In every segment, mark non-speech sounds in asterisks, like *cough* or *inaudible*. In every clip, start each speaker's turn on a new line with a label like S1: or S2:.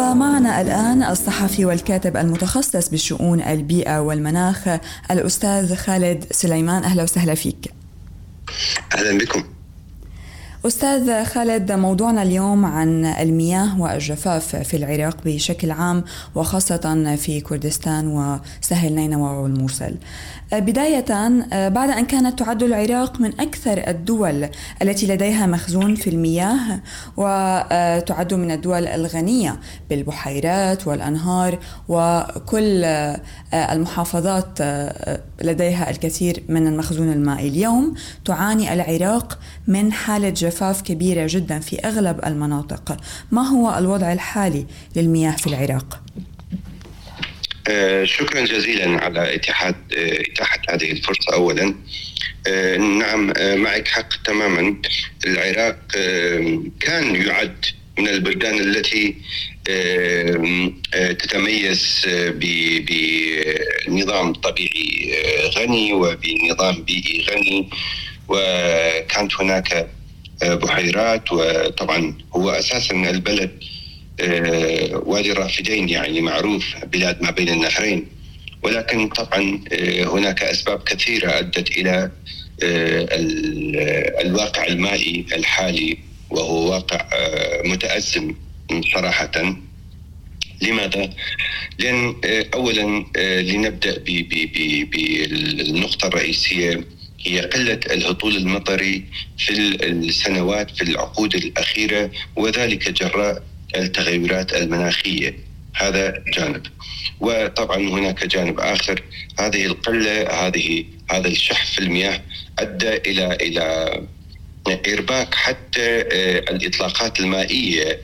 S1: ومعنا الآن الصحفي والكاتب المتخصص بشؤون البيئة والمناخ الأستاذ خالد سليمان. أهلا وسهلا فيك.
S2: أهلا بكم.
S1: أستاذ خالد موضوعنا اليوم عن المياه والجفاف في العراق بشكل عام وخاصة في كردستان وسهل نينوى والموصل بداية بعد أن كانت تعد العراق من أكثر الدول التي لديها مخزون في المياه وتعد من الدول الغنية بالبحيرات والأنهار وكل المحافظات لديها الكثير من المخزون المائي. اليوم تعاني العراق من حالة جفاف كبيرة جدا في أغلب المناطق. ما هو الوضع الحالي للمياه في العراق؟
S2: آه، شكرا جزيلا على اتاحه آه، إتاحة هذه الفرصة. اولا آه، نعم معك حق تماما. العراق كان يعد من البلدان التي تتميز بنظام طبيعي غني وبنظام بيئي غني. وكانت هناك بحيرات وطبعا هو أساسا البلد آه، وادي الرافدين يعني معروف بلاد ما بين النهرين ولكن طبعا آه، هناك أسباب كثيرة أدت إلى آه، الواقع المائي الحالي وهو واقع متأزم صراحة لماذا؟ لأن اولا لنبدأ بالنقطه الرئيسية هي قلة الهطول المطري في السنوات في العقود الأخيرة وذلك جراء التغيرات المناخية. هذا جانب. وطبعا هناك جانب آخر. هذه القلة هذه هذا الشح في المياه أدى إلى إلى إرباك حتى آه، الإطلاقات المائية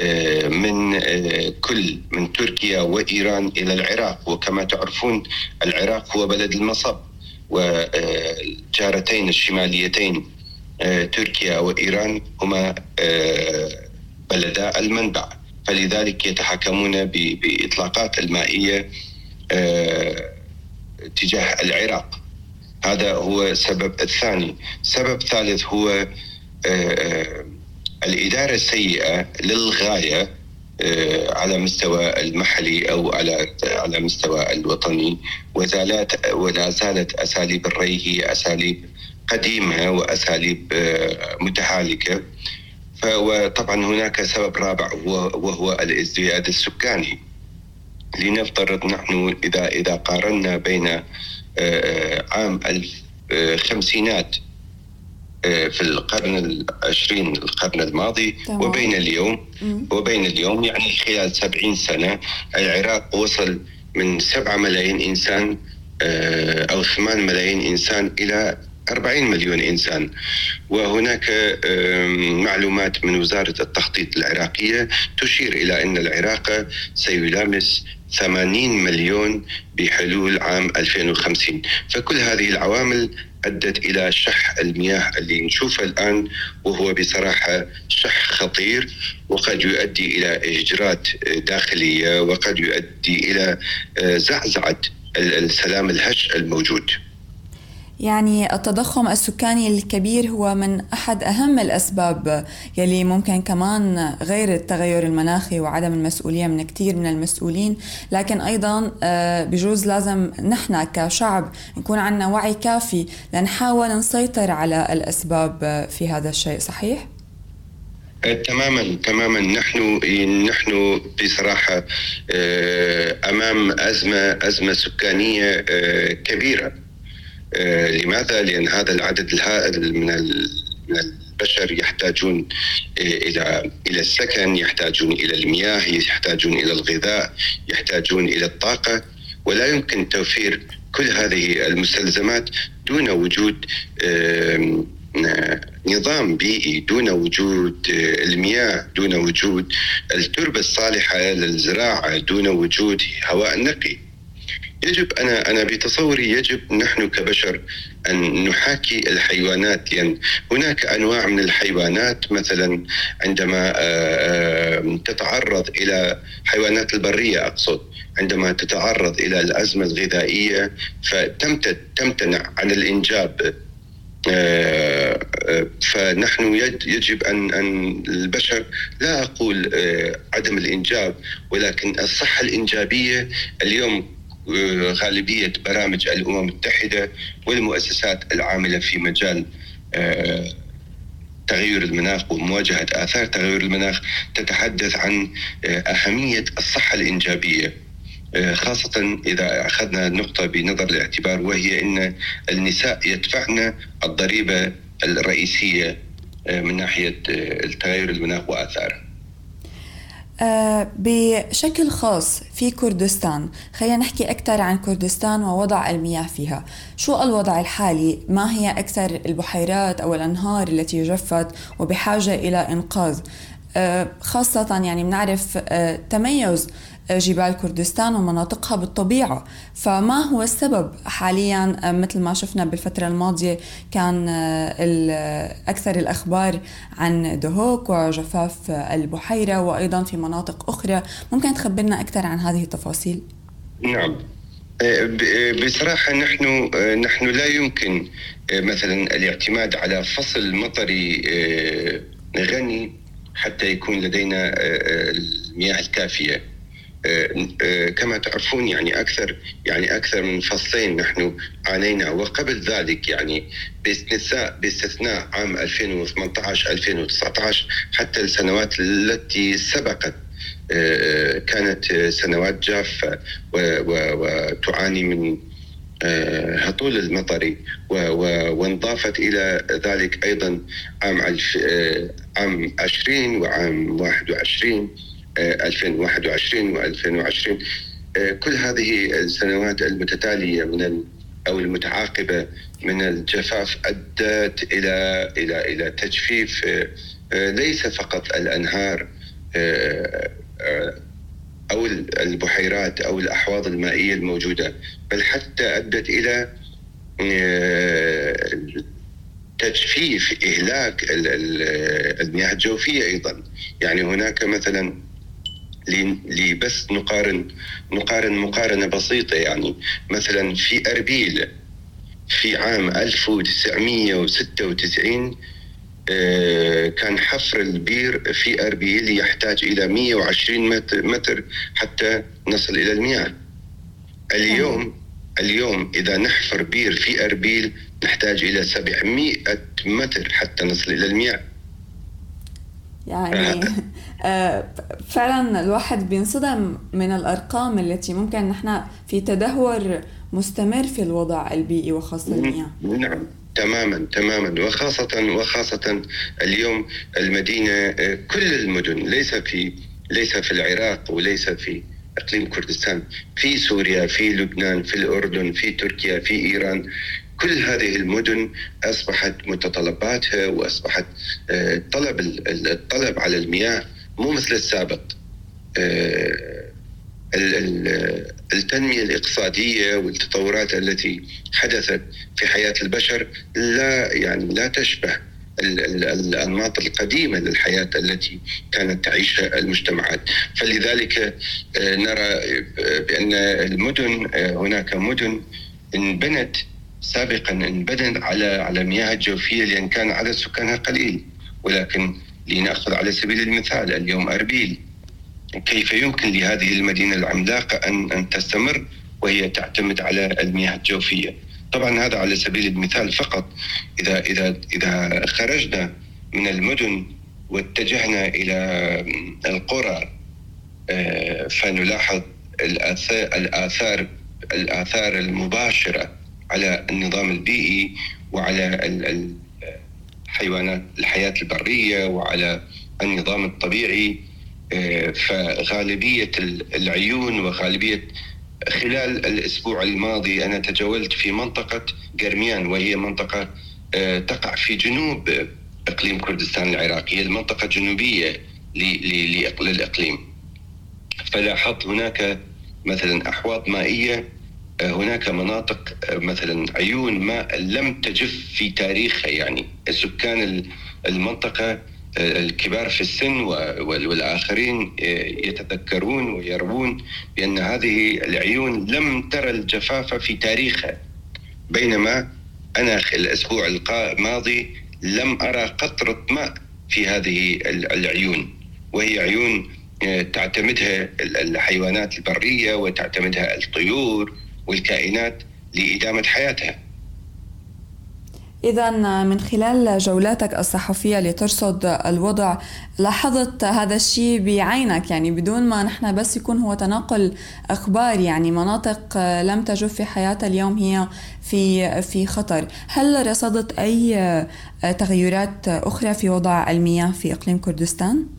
S2: آه، من آه، كل من تركيا وإيران إلى العراق. وكما تعرفون العراق هو بلد المصب. والجارتين الشماليتين تركيا وإيران هما بلدا المنبع. فلذلك يتحكمون بإطلاقات المائية آه، تجاه العراق. هذا هو السبب الثاني. سبب ثالث هو آه، آه، الإدارة السيئة للغاية على مستوى المحلي أو على على مستوى الوطني وزالت ولا زالت أساليب الري هي أساليب قديمة وأساليب متهالكه وطبعا هناك سبب رابع وهو الازدياد السكاني. لنفترض نحن اذا إذا قارنا بين آه، آه، عام الخمسينات آه، في القرن العشرين القرن الماضي طبعا. وبين اليوم. وبين اليوم يعني خلال سبعين سنة العراق وصل من سبعة ملايين إنسان أو ثمان ملايين إنسان إلى 40 مليون إنسان. وهناك معلومات من وزارة التخطيط العراقية تشير إلى أن العراق سيلامس 80 مليون بحلول عام 2050 فكل هذه العوامل أدت إلى شح المياه اللي نشوفه الآن وهو بصراحة شح خطير وقد يؤدي إلى إجراءات داخلية وقد يؤدي إلى آه، زعزعة السلام الهش الموجود.
S1: يعني التضخم السكاني الكبير هو من أحد أهم الأسباب يلي ممكن كمان غير التغير المناخي وعدم المسؤولية من كثير من المسؤولين. لكن أيضا آه، بجوز لازم نحن كشعب نكون عندنا وعي كافي لنحاول نسيطر على الأسباب في هذا الشيء صحيح؟
S2: آه، تماما تماما. نحن نحن بصراحة آه، أمام أزمة أزمة سكانية كبيرة. آه، لماذا؟ لأن هذا العدد الهائل من البشر يحتاجون آه، إلى إلى السكن، يحتاجون إلى المياه، يحتاجون إلى الغذاء، يحتاجون إلى الطاقة ولا يمكن توفير كل هذه المستلزمات دون وجود نظام بيئي دون وجود آه، المياه دون وجود التربة الصالحة للزراعة دون وجود هواء نقي يجب أنا أنا بتصوري يجب نحن كبشر أن نحاكي الحيوانات. يعني هناك أنواع من الحيوانات مثلا عندما آه، آه، تتعرض إلى حيوانات البرية أقصد عندما تتعرض إلى الأزمة الغذائية فتمتنع عن الإنجاب. آه، فنحن يجب أن أن البشر لا أقول عدم الإنجاب ولكن الصحة الإنجابية اليوم غالبيه برامج الأمم المتحدة والمؤسسات العاملة في مجال تغير المناخ ومواجهة آثار تغير المناخ تتحدث عن أهمية الصحة الإنجابية. خاصة إذا أخذنا النقطة بنظر الاعتبار وهي أن النساء يدفعن الضريبة الرئيسية آه، من ناحية آه، التغير المناخ وآثاره.
S1: بشكل خاص في كردستان. خلينا نحكي أكثر عن كردستان ووضع المياه فيها. شو الوضع الحالي؟ ما هي أكثر البحيرات أو الأنهار التي جفت وبحاجة إلى إنقاذ؟ أه خاصة يعني بنعرف أه تميز جبال كردستان ومناطقها بالطبيعة. فما هو السبب؟ حاليا آه، مثل ما شفنا بالفترة الماضية كان آه، أكثر الأخبار عن دهوك وجفاف البحيرة وأيضا في مناطق أخرى. ممكن تخبرنا أكثر عن هذه التفاصيل؟
S2: نعم. آه، بصراحة نحن نحن لا يمكن مثلا الاعتماد على فصل مطري غني حتى يكون لدينا المياه الكافية. آه، آه، كما تعرفون يعني أكثر يعني أكثر من فصلين نحن عانينا. وقبل ذلك يعني باستثناء باستثناء عام 2018 2019 حتى السنوات التي سبقت آه، كانت سنوات جافة وتعاني من هطول المطري وانضافت إلى ذلك أيضا عام عام 20 وعام 21 2021 و2020 آه، كل هذه السنوات المتتالية من أو المتعاقبة من الجفاف أدت إلى إلى إلى تجفيف آه، آه، ليس فقط الأنهار أو البحيرات أو الأحواض المائية الموجودة بل حتى أدت إلى تجفيف إهلاك المياه الجوفية أيضا. يعني هناك مثلا لبس نقارن نقارن مقارنة بسيطة يعني مثلا في أربيل في عام 1996 آه، كان حفر البير في أربيل يحتاج إلى 120 متر حتى نصل إلى المياه. اليوم اليوم إذا نحفر بير في أربيل نحتاج إلى 700 متر حتى نصل إلى المياه.
S1: يعني *laughs* آه، فعلا الواحد بينصدم من الأرقام التي ممكن نحن في تدهور مستمر في الوضع البيئي وخاصة المياه
S2: نعم. تماما تماما. وخاصة وخاصة اليوم المدينة آه، كل المدن ليس في ليس في العراق وليس في إقليم كردستان في سوريا في لبنان في الأردن في تركيا في إيران كل هذه المدن أصبحت متطلباتها وأصبحت آه، طلب الطلب على المياه مو مثل السابق. آه، التنمية الاقتصادية والتطورات التي حدثت في حياة البشر لا يعني لا تشبه الأنماط القديمة للحياة التي كانت تعيشها المجتمعات، فلذلك آه، نرى بأن المدن هناك مدن انبنت سابقا انبنت على على مياه الجوفيه لأن كان عدد سكانها قليل ولكن لنأخذ على سبيل المثال اليوم أربيل. كيف يمكن لهذه المدينة العملاقة أن أن تستمر وهي تعتمد على المياه الجوفية؟ طبعا هذا على سبيل المثال فقط. إذا إذا إذا خرجنا من المدن واتجهنا إلى القرى آه، فنلاحظ الاثار الآثار الآثار المباشرة على النظام البيئي وعلى الحيوانات الحياة البرية وعلى النظام الطبيعي آه، فغالبية العيون وغالبية خلال الأسبوع الماضي أنا تجولت في منطقة قرميان وهي منطقة آه، تقع في جنوب إقليم كردستان العراقي هي المنطقة الجنوبية للإقليم فلاحظت هناك مثلا أحواض مائية هناك مناطق مثلا عيون ماء لم تجف في تاريخها يعني سكان المنطقة الكبار في السن والآخرين يتذكرون ويروون بأن هذه العيون لم ترى الجفاف في تاريخها. بينما أنا الأسبوع الماضي لم أرى قطرة ماء في هذه العيون. وهي عيون آه، تعتمدها الحيوانات البرية وتعتمدها الطيور والكائنات لإدامة حياتها
S1: إذا من خلال جولاتك الصحفية لترصد الوضع لاحظت هذا الشيء بعينك يعني بدون ما نحن بس يكون هو تناقل أخبار يعني مناطق لم تجف في حياتها اليوم هي في في خطر، هل رصدت أي تغيرات أخرى في وضع المياه في إقليم كردستان؟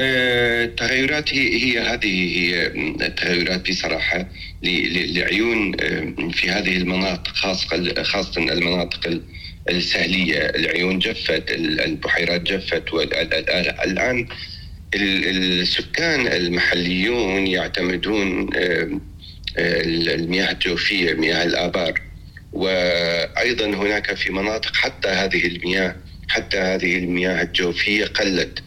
S2: التغيرات آه، هي, هي هذه هي التغيرات بصراحة لعيون آه، في هذه المناطق خاصة خاصة المناطق السهلية. العيون جفت البحيرات جفت والآن السكان المحليون يعتمدون آه، المياه الجوفية مياه الآبار. وأيضا هناك في مناطق حتى هذه المياه حتى هذه المياه الجوفية قلت.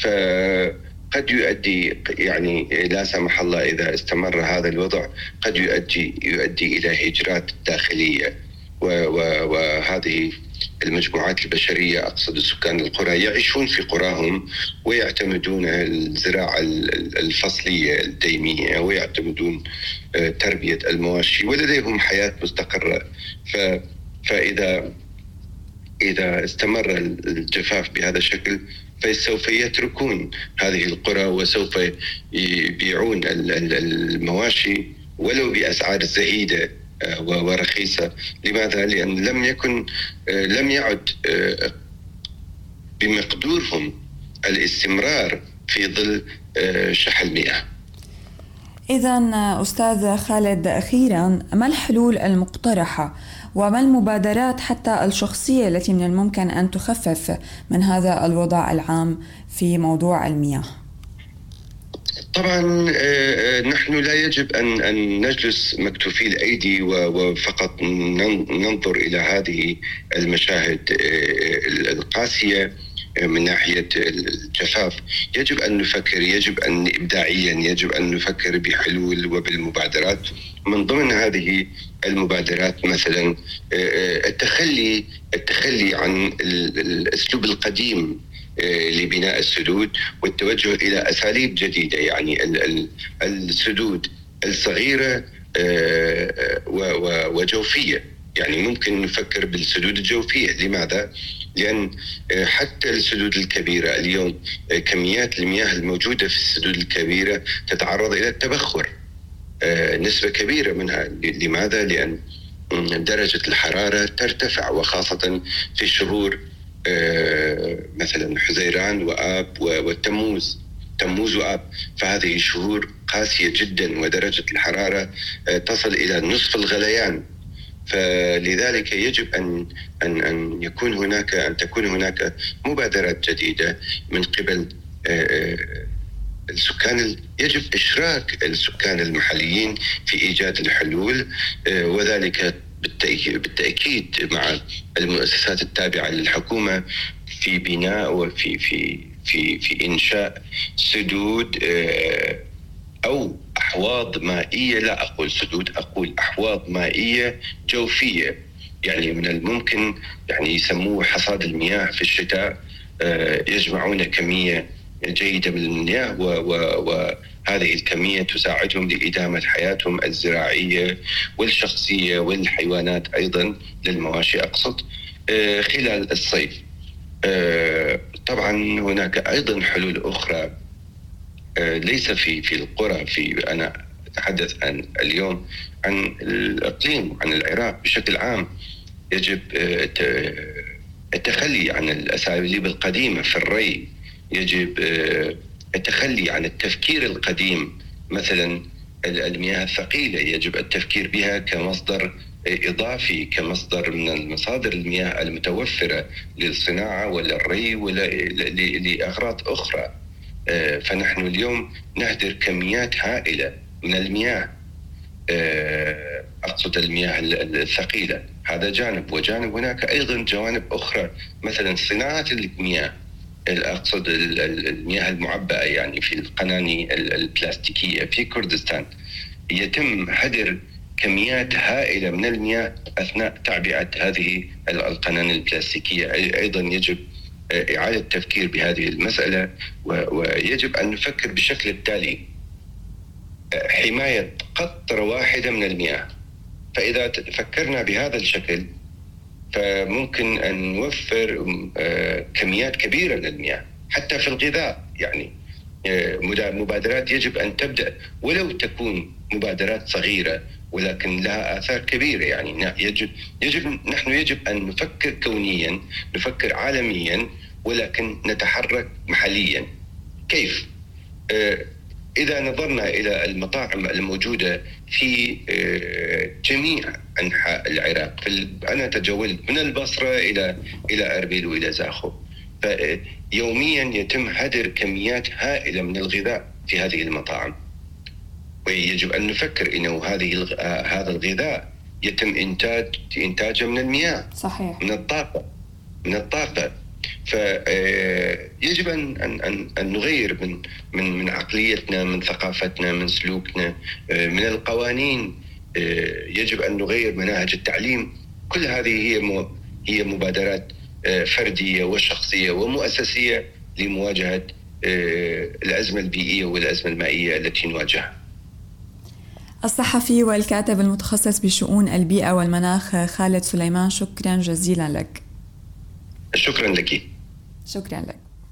S2: فقد يؤدي يعني لا سمح الله إذا استمر هذا الوضع قد يؤدي يؤدي إلى هجرات داخلية. وهذه المجموعات البشرية أقصد سكان القرى يعيشون في قراهم ويعتمدون الزراعة الفصلية الديمية ويعتمدون آه، تربية المواشي ولديهم حياة مستقرة. ف فإذا إذا استمر الجفاف بهذا الشكل فسوف يتركون هذه القرى وسوف يبيعون المواشي ولو بأسعار زهيدة آه، ورخيصة، لماذا؟ لأن لم يكن آه، لم يعد آه، بمقدورهم الاستمرار في ظل شح المياه.
S1: إذا أستاذ خالد أخيرا ما الحلول المقترحة وما المبادرات حتى الشخصية التي من الممكن أن تخفف من هذا الوضع العام في موضوع المياه؟
S2: طبعا آه، آه، نحن لا يجب أن أن نجلس مكتوفي الأيدي وفقط ننظر إلى هذه المشاهد آه، القاسية من ناحية الجفاف. يجب أن نفكر يجب أن ابداعيا يجب أن نفكر بحلول وبالمبادرات. من ضمن هذه المبادرات مثلا آه، آه، التخلي التخلي عن الأسلوب القديم آه، لبناء السدود والتوجه إلى أساليب جديدة يعني السدود الصغيرة وجوفية. يعني ممكن نفكر بالسدود الجوفية. لماذا؟ لأن حتى السدود الكبيرة اليوم كميات المياه الموجودة في السدود الكبيرة تتعرض إلى التبخر آه، نسبة كبيرة منها لماذا؟ لأن درجة الحرارة ترتفع وخاصة في شهور آه، مثلا حزيران وآب والتموز تموز وآب فهذه شهور قاسية جدا ودرجة الحرارة آه، تصل إلى نصف الغليان فلذلك يجب ان ان أن يكون هناك أن تكون هناك مبادرات جديدة من قبل السكان يجب إشراك السكان المحليين في إيجاد الحلول آه، وذلك بالتأكيد مع المؤسسات التابعة للحكومة في بناء وفي في في في إنشاء سدود آه، أو أحواض مائية لا أقول سدود أقول أحواض مائية جوفية. يعني من الممكن يعني يسموه حصاد المياه في الشتاء آه، يجمعون كمية جيدة من المياه وهذه الكمية تساعدهم لإدامة حياتهم الزراعية والشخصية والحيوانات أيضا للمواشي أقصد آه، خلال الصيف. آه، طبعا هناك أيضا حلول أخرى ليس في في القرى في أنا أتحدث عن اليوم عن الإقليم عن العراق بشكل عام. يجب التخلي عن الأساليب القديمة في الري. يجب آه، التخلي عن التفكير القديم. مثلا المياه الثقيلة يجب التفكير بها كمصدر إضافي كمصدر من المصادر المياه المتوفرة للصناعة وللري ولاغراض أخرى. آه، فنحن اليوم نهدر كميات هائلة من المياه. آه، أقصد المياه الثقيلة. هذا جانب وجانب هناك أيضا جوانب أخرى. مثلا صناعة المياه أقصد المياه المعبأة يعني في القناني البلاستيكية في كردستان. يتم هدر كميات هائلة من المياه أثناء تعبئة هذه القناه البلاستيكية. أيضا يجب إعادة التفكير بهذه المسألة ويجب أن نفكر بالشكل التالي. حماية قطره واحدة من المياه. فإذا فكرنا بهذا الشكل فممكن أن نوفر آه، كميات كبيرة من المياه حتى في الغذاء. يعني آه، مبادرات يجب أن تبدأ ولو تكون مبادرات صغيرة. ولكن لها آثار كبيرة. يعني يجب يجب نحن يجب أن نفكر كونيا نفكر عالميا ولكن نتحرك محليا. كيف؟ آه، إذا نظرنا إلى المطاعم الموجودة في آه، جميع أنحاء العراق أنا تجولت من البصرة إلى إلى أربيل وإلى زاخو. فيوميا يتم هدر كميات هائلة من الغذاء في هذه المطاعم. ويجب أن نفكر إنه هذه آه، هذا الغذاء يتم انتاج إنتاجه من المياه
S1: صحيح.
S2: من الطاقة من الطاقة. فيجب أن أن أن نغير من من من عقليتنا من ثقافتنا من سلوكنا آه، من القوانين. آه، يجب أن نغير مناهج التعليم. كل هذه هي هي مبادرات آه، فردية وشخصية ومؤسسية لمواجهة الأزمة البيئية والأزمة المائية التي نواجهها.
S1: الصحفي والكاتب المتخصص بشؤون البيئة والمناخ خالد سليمان شكرا جزيلا لك.
S2: شكرا لك
S1: شكرا لك